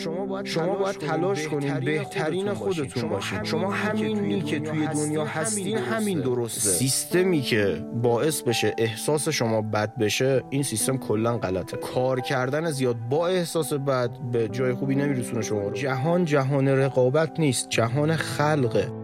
شما باید شما باید تلاش کنید بهترین خودتون باشید شما همینی که توی دنیا هستین همین درسته. سیستمی که باعث بشه احساس شما بد بشه این سیستم کلا غلطه. کار کردن زیاد با احساس بد به جای خوبی نمیرسونه شما رو. جهان جهان رقابت نیست جهان خلقه.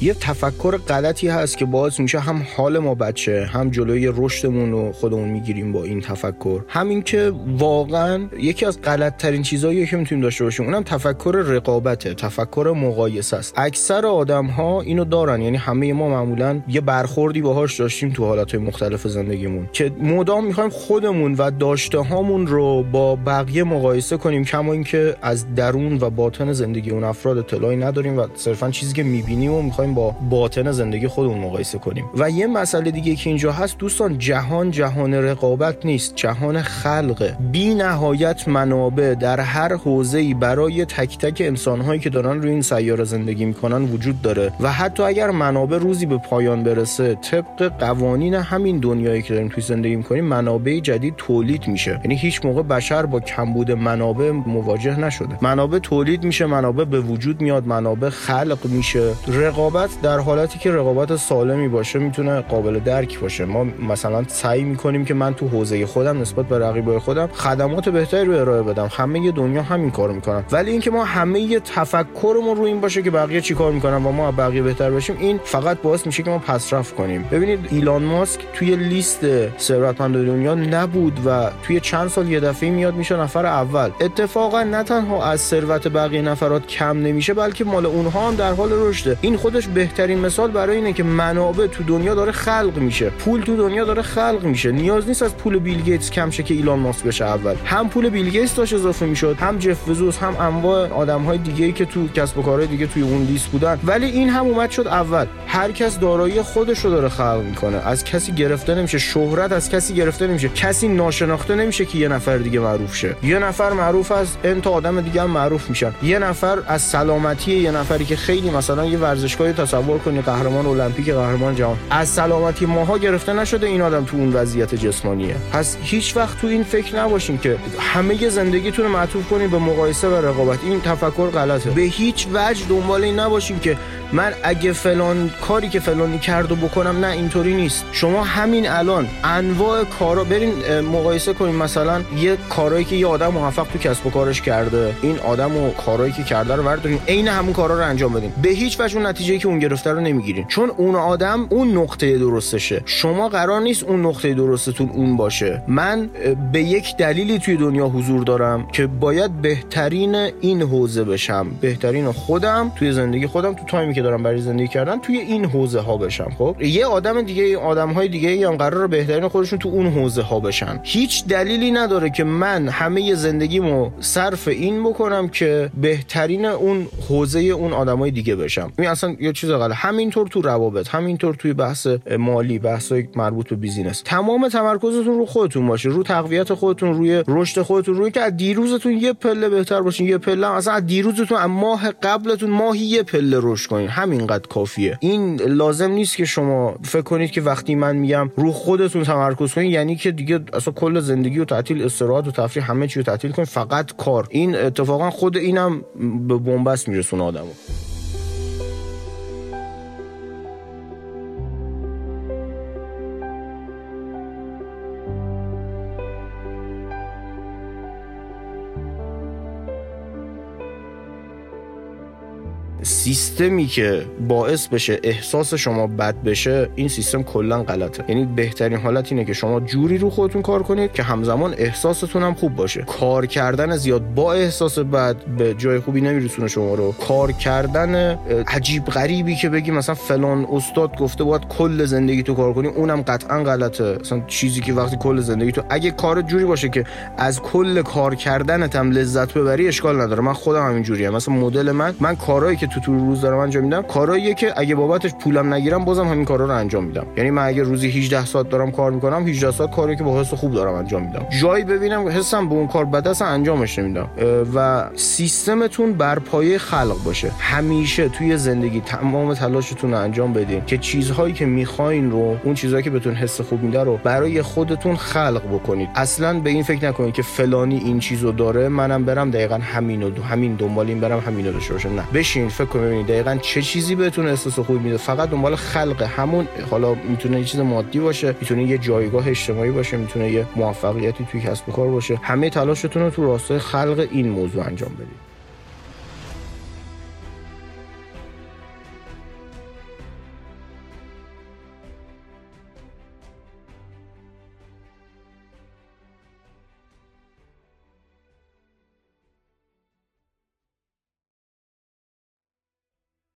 یه تفکر غلطی هست که باعث میشه هم حال ما بچه هم جلوی رشدمون رو خودمون می‌گیریم با این تفکر. همین که واقعا یکی از غلط ترین چیزهایی که می‌تونیم داشته باشیم اونم تفکر رقابته تفکر مقایسه است. اکثر آدم ها اینو دارن یعنی همه ما معمولا یه برخوردی باهاش داشتیم تو حالات مختلف زندگیمون. که مدام می‌خوایم خودمون و داشته هامون رو با بقیه مقایسه کنیم کما اینکه از درون و باطن زندگی اون افراد اطلاعی نداریم و صرفا چیزی که می‌بینیم و می‌خوایم با باطن زندگی خودمون مقایسه کنیم. و یه مسئله دیگه که اینجا هست دوستان جهان جهان رقابت نیست جهان خلقه بی نهایت منابع در هر حوزه‌ای برای تک تک انسانهایی که دارن روی این سیاره زندگی می‌کنن وجود داره. و حتی اگر منابع روزی به پایان برسه طبق قوانین همین دنیایی که داریم توی زندگی می‌کنیم منابع جدید تولید میشه. یعنی هیچ موقع بشر با کمبود منابع مواجه نشده. منابع تولید میشه منابع به وجود میاد منابع خلق میشه. رقابت رقابت در حالتی که رقابت سالمی باشه می‌تونه قابل درک باشه. ما مثلا سعی می‌کنیم که من تو حوزه خودم نسبت به رقیبای خودم خدمات بهتری رو ارائه بدم. همه دنیا همین کار می‌کنن. ولی اینکه ما همه تفکرمون رو این باشه که بقیه چیکار می‌کنن و ما بقیه بهتر باشیم این فقط باعث میشه که ما پسرفت کنیم. ببینید ایلان ماسک توی لیست ثروتمند دنیا نبود و توی چند سال یه دفعه میاد میشه نفر اول. اتفاقا نه تنها از ثروت بقیه نفرات کم نمیشه بلکه مال اونها هم در حال رشده. این خودش بهترین مثال برای اینه که منابع تو دنیا داره خلق میشه. پول تو دنیا داره خلق میشه. نیاز نیست از پول بیل گیتس کم شه که ایلان ماسک بشه اول. هم پول بیل گیتس داشت اضافه می‌شد هم جف بزوس هم انواع آدم های دیگه ای که تو کسب و کارهای دیگه توی اون لیست بودن. ولی این هم اومد شد اول. هر کس دارایی خودش رو داره خلق می‌کنه. از کسی گرفته نمیشه. شهرت از کسی گرفته نمیشه. کسی ناشناخته نمیشه که یه نفر دیگه معروف شه. یه نفر معروف از انت آدم دیگه هم معروف میشن. یه نفر از سلامتی یه نفری که خیلی مثلا یه ورزشگاه تصور کنید قهرمان المپیک قهرمان جهان. از سلامتی ماها گرفته نشده این آدم تو اون وضعیت جسمانیه. پس هیچ وقت تو این فکر نباشین که همه زندگیتون رو معطوف کنید به مقایسه و رقابت. این تفکر غلطه. به هیچ وجه دنبال این نباشین که من اگه فلان کاری که فلانی کرد و بکنم نه اینطوری نیست. شما همین الان انواع کارا برین مقایسه کنین. مثلا یه کارایی که یه آدم موفق تو کسب و کارش کرده این آدم و کارایی که کرده رو بردارین عین همون کارا رو انجام بدین. به هیچ وجه اون نتیجه که اون گرفته رو نمی‌گیرین. چون اون آدم اون نقطه درستشه. شما قرار نیست اون نقطه درستتون اون باشه. من به یک دلیلی توی دنیا حضور دارم که باید بهترین این حوزه بشم. بهترین خودم توی زندگی خودم تو تایمی که دارم برای زندگی کردن توی این حوزه ها بشم. خب؟ یه آدم دیگه آدم های دیگه هم قرار بهترین خودشون تو اون حوزه ها بشن. هیچ دلیلی نداره که من همه زندگیمو صرف این بکنم که بهترین اون حوزه اون آدمای دیگه بشم. این اصلا یه چیز غلط. همینطور تو روابط همینطور توی بحث مالی بحث مربوط به بیزینس. تمام تمرکزتون رو خودتون باشه رو تقویت خودتون روی رشد خودتون روی که از دیروزتون یه پله بهتر باشین یه پله اصلا از دیروزتون ماه قبلتون ماهی یه پله رشد کنین. همینقدر کافیه. این لازم نیست که شما فکر کنید که وقتی من میگم رو خودتون تمرکز کنید یعنی که دیگه اصلا کل زندگی و تعطیل استراحت و تفریح همه چی رو تعطیل کنید فقط کار. این اتفاقا خود اینم به بنبست میرسونه آدمو. سیستمی که باعث بشه احساس شما بد بشه این سیستم کلا غلطه. یعنی بهترین حالت اینه که شما جوری رو خودتون کار کنید که همزمان احساستون هم خوب باشه. کار کردن زیاد با احساس بد به جای خوبی نمیرسونه شما رو. کار کردن عجیب غریبی که بگی مثلا فلان استاد گفته باید کل زندگی تو کار کنی اونم قطعا غلطه. مثلا چیزی که وقتی کل زندگی تو اگه کار جوری باشه که از کل کار کردنت هم لذت ببری اشکال نداره. من خودم همین جوریه مثلا مدل من من کارهایی که تو طول روز دارم انجام میدم. کاراییه که اگه بابتش پولم نگیرم بازم همین کارا رو انجام میدم. یعنی من اگه روزی 18 ساعت دارم کار می‌کنم 18 ساعت کاری که با حس خوب دارم انجام میدم. جایی ببینم حسم به اون کار بد انجامش نمیدم. و سیستمتون بر پایه خلق باشه. همیشه توی زندگی تمام تلاشتون رو انجام بدین که چیزهایی که می‌خواین رو اون چیزهایی که بهتون حس خوب میده رو برای خودتون خلق بکنید. اصلا به این فکر نکنید که فلانی این چیزو داره منم برم دقیقا همینو دو همین دنبال این برم همینو داشته باشم. نه. بشین فکر کنید ببینید. دقیقا چه چیزی بهتون احساس خوب میده؟ فقط دنبال خلق همون حالا می‌تونه یه چیز مادی باشه می‌تونه یه جایگاه اجتماعی باشه می‌تونه یه موفقیتی توی کسب و کار باشه. همه تلاشتون رو تو راستای خلق این موضوع انجام بدید.